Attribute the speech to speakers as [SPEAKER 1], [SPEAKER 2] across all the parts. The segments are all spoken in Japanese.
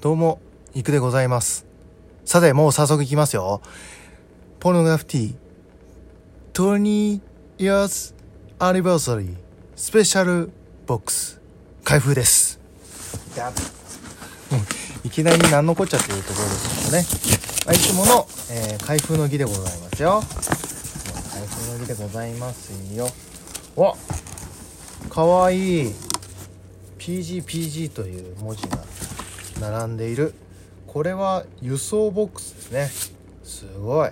[SPEAKER 1] どうも、いくでございます。さて、もう早速いきますよ。ポルノグラフィティ、20 years anniversary スペシャルボックス、開封です。やいきなり何のこっちゃっていうところですけどね。まあいつもの、えー開封の儀でございますよ。開封の儀でございますよ。わかわいい。PGPG という文字が並んでいる。これは輸送ボックスですね。すごい。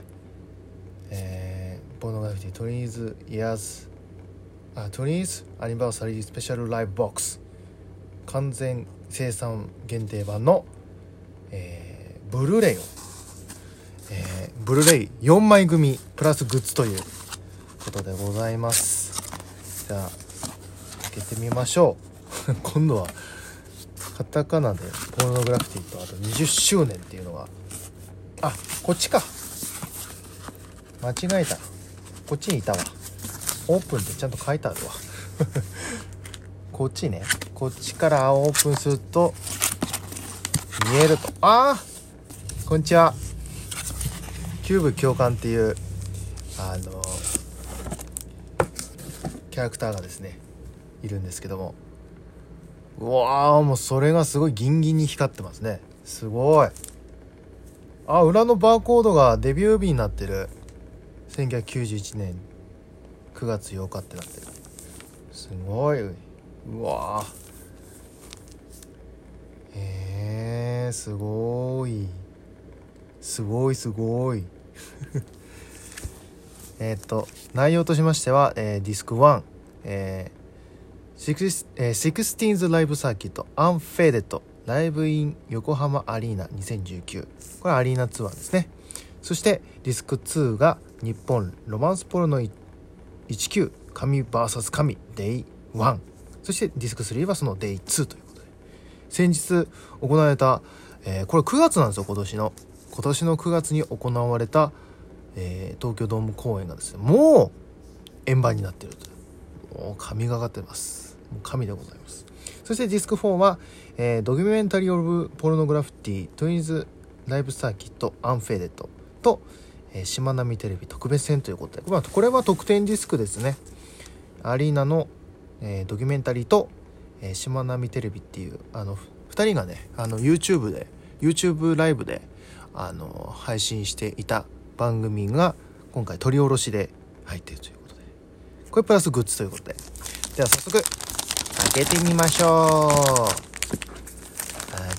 [SPEAKER 1] えー、ポーノグラフィティトリーズイヤーズ。あトリーズ？アニバーサリースペシャルライブボックス。完全生産限定版の、えーブルーレイを、えーブルーレイ4枚組プラスグッズということでございます。じゃあ開けてみましょう。今度はカタカナでポルノグラフィティとあと20周年っていうのが。あこっちか。間違えた。こっちにいたわ。オープンってちゃんと書いてあるわ。こっちね。こっちからオープンすると見えると。ああこんにちは。キューブ教官っていうあのキャラクターがですねいるんですけども。うわーもうそれがすごいギンギンに光ってますね。すごい。あ裏のバーコードがデビュー日になってる。1991年9月8日ってなってる。すごい。うわー。えー、すごい。すごいすごい。えっと内容としましては、えーディスク1、えー、16th ライブサーキットアンフェーデットライブイン横浜アリーナ2019これアリーナツアーですね。そしてディスク2が日本ロマンスポルノ19神 VS 神 Day1 そしてディスク3はその Day2 ということで。先日行われた、えーこれ9月なんですよ今年の。今年の9月に行われた、えー東京ドーム公演がですねもう円盤になっているという。もう神がかってます。神でございます。そしてディスク4は、えー Documentary of ポルノグラフィティ 16th Live Circuit UNFADED と、えー、しまなみテレビ特別編ということで、まあ、これは特典ディスクですね。アリーナの、えードキュメンタリーと、えーしまなみテレビっていうあの2人がねあの YouTube で YouTube ライブであの配信していた番組が今回取り下ろしで入っているということで。これプラスグッズということで。では早速けてみましょう。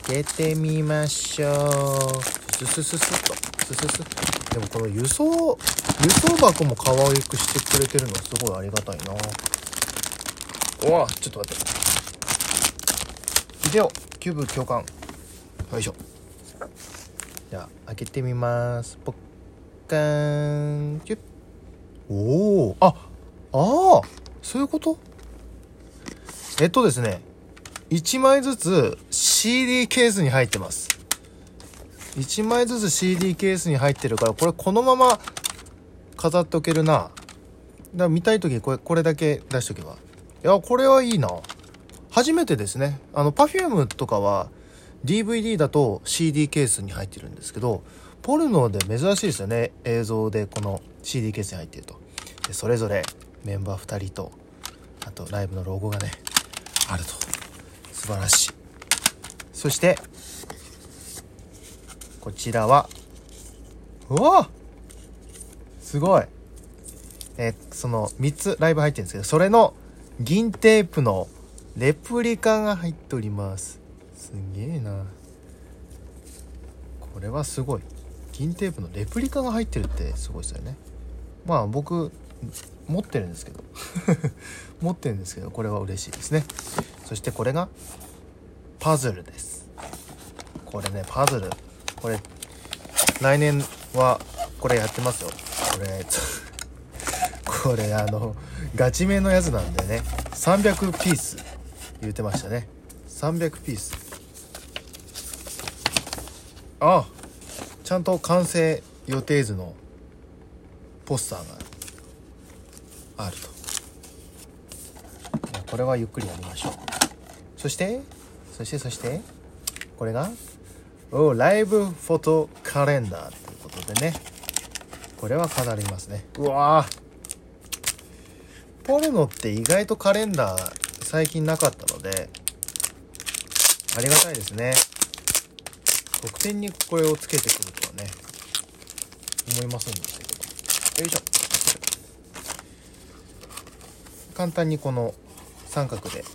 [SPEAKER 1] 開けてみましょうススススッとスススッでもこの輸送輸送箱も可愛くしてくれてるのすごいありがたいなうわちょっと待ってビデオキューブ教官よいしょじゃあ開けてみますポッカーンキュッおおあああそういうことえっとですね1枚ずつ CD ケースに入ってます。1枚ずつ CD ケースに入ってるからこれこのまま飾っておけるな。だから見たい時これこれだけ出しとけば。いやこれはいいな。初めてですね。あの Perfume とかは DVD だと CD ケースに入ってるんですけどポルノで珍しいですよね。映像でこの CD ケースに入ってると。でそれぞれメンバー2人とあとライブのロゴがねあると。素晴らしい。そしてこちらはうわ！すごい。えその3つライブ入ってるんですけどそれの銀テープのレプリカが入っております。すげえな。これはすごい。銀テープのレプリカが入ってるってすごいですよね。まあ僕持ってるんですけど。持ってるんですけどこれは嬉しいですね。そしてこれがパズルです。これねパズル。これ来年はこれやってますよ。これ これあのガチめのやつなんでね。300ピース言ってましたね。300ピース。あちゃんと完成予定図のポスターがあると。これはゆっくりやりましょう。そしてそしてそしてこれがおライブフォトカレンダーということでね。これは飾りますね。うわポルノって意外とカレンダー最近なかったのでありがたいですね。特典にこれをつけてくるとはね思いませんでしたけど。よいしょ。簡単にこの三角で立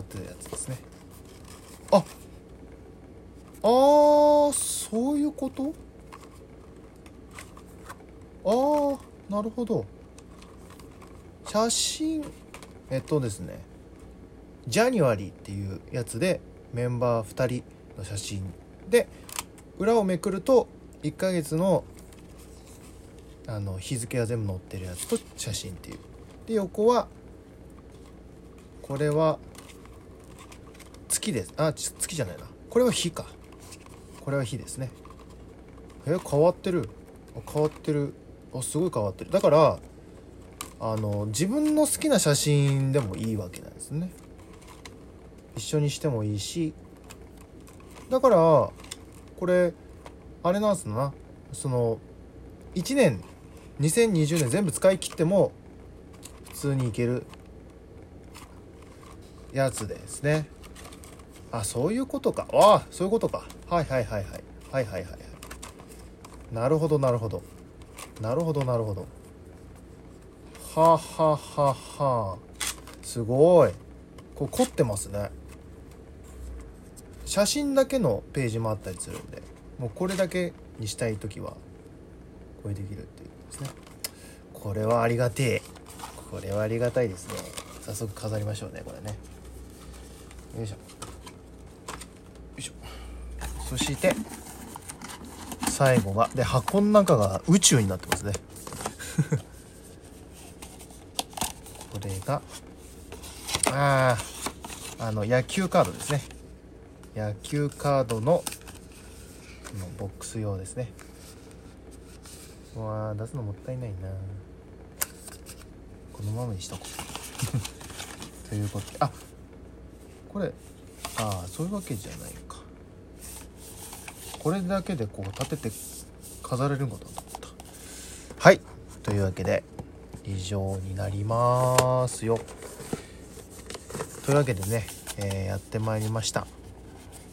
[SPEAKER 1] ってるやつですね。ああーそういうこと？ああなるほど。写真えっとですねジャニュアリーっていうやつでメンバー2人の写真で裏をめくると1ヶ月のあの日付が全部載ってるやつと写真っていう。で横はこれは月です。あ月じゃないな。これは日か。これは日ですね。え変わってる。変わってる。あすごい変わってる。だからあの自分の好きな写真でもいいわけなんですね。一緒にしてもいいし。だからこれあれなんすな。その1年2020年全部使い切っても普通にいける。やつですね。あそういうことか。ああそういうことか。はいはいはいはい。はいはいはいなるほどなるほど。なるほどなるほど。はははは。すごい。こう凝ってますね。写真だけのページもあったりするんでもうこれだけにしたい時はこれできるっていうことですね。これはありがてえ。これはありがたいですね。早速飾りましょうねこれね。よいしょ。よいしょ。そして最後がで箱の中が宇宙になってますね。これがあああの野球カードですね。野球カードののボックス用ですね。うわあ出すのもったいないなこのままにしとこう。ということであこれああそういうわけじゃないか。これだけでこう立てて飾れるのかと思った。はい。というわけで以上になりますよ。というわけでね、えー、やってまいりました。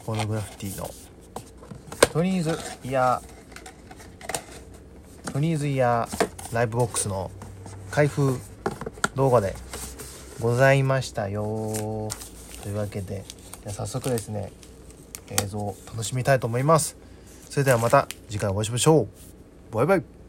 [SPEAKER 1] ポーノグラフィティのトニーズイヤートニーズイヤーライブボックスの開封動画でございましたよ。というわけで早速ですね映像を楽しみたいと思います。それではまた次回お会いしましょう。バイバイ。